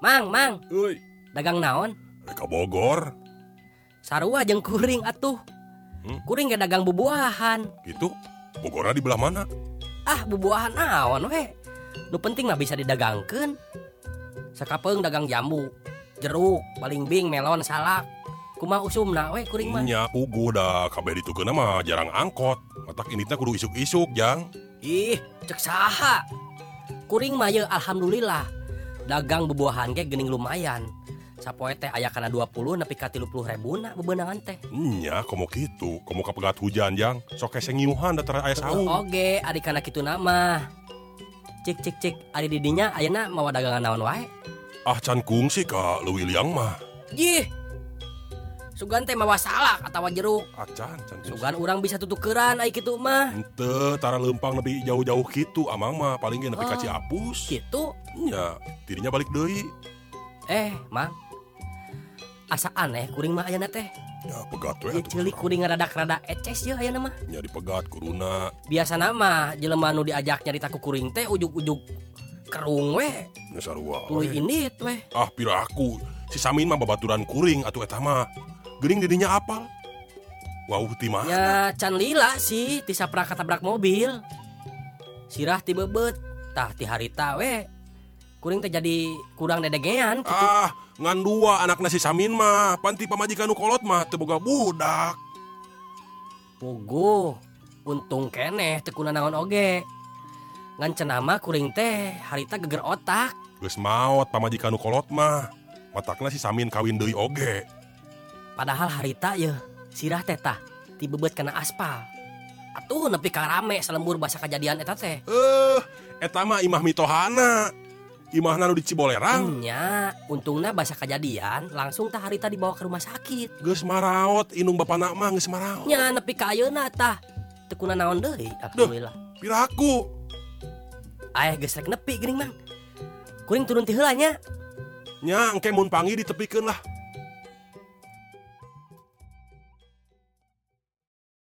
Mang Mang. Uy. dagang naon? Reka Bogor? Sarua jeung kuring atuh. Hmm? Kuring ge dagang bubuahan. Gitu? Bogora di belah mana? Ah bubuahan naon we? Nu penting mah bisa didagangkeun. Sakapeung dagang jambu Jeruk, paling bing, melon, salak. Kuma usum na we kuring mah? Nya ugu dah kabeh ditukeu mah jarang angkot. Matak ini teh kudu isuk-isuk jang. Ih cek saha. Kuring mah ye, alhamdulillah. Dagang bubuahan ge geuning lumayan. Sapoe teh aya kana 20 nepi ka 30 ribuna bebeunangan teh. Nya, komo kitu. Komo kapegat hujan, Jang. Sok kese ngiuhan da tara aya saung. Oge, adik kana kitu nama. Cik cik cik, adi didinya ayeuna mawa dagangan naon wae. Ah, can kungsi ka Leuwi Liang mah. Jih. Sugan teh mawa salak atawa jeruk. Ah, can. Sugan urang bisa tutukeran ai kitu mah. Ente, tara lempang lebih jauh-jauh gitu. Amang mah paling ge nepi ka Oh. Ciapus. Kitu. Nya, dirinya balik deui. Eh, Mang. Asa aneh kuring mah ayeuna teh. Ya, pegat we. Ieu atuh. ceulik kuring rada-rada eces ye ayeuna mah. Nya dipegat kuruna. Biasa nama jelema nu diajak nyarita ku kuring teh ujug-ujug kerung we, Nya sarua. tuluy we. indit we. Ah, piraku. Si Samin mah babaturan kuring atuh eta mah. Geuning didinya apal. Wau ti mana? Ya can lila sih ti saprak katabrak mobil. Sirah ti bebet, tah ti harita we. kuring teh jadi kurang dedegean gitu. ah ngan dua anak nasi samin mah. Panti pamajikan nu kolot mah teu boga budak. Pogo untung keneh tekuna naon oge. Ngan cenama kuring teh harita geger otak. Geus maot pamajikan nu kolot mah. Matakna si samin kawin deui oge. Padahal harita ye sirah teh tah tibebet kena aspal. Atuh nepi ka rame selembur basa kejadian eta teh. Eh uh, eta mah imah mitohana. Imahna nu di Cibolerang. Nya, untungna basa kejadian langsung tah harita dibawa ke rumah sakit. Geus maraot inung bapana mah geus maraot. Nya nepi ka ayeuna tah teu kuna naon deui alhamdulillah. Piraku. Aya geus rek nepi geuning mang. Kuring turun ti heula nya. Nya engke mun pangi ditepikeun lah.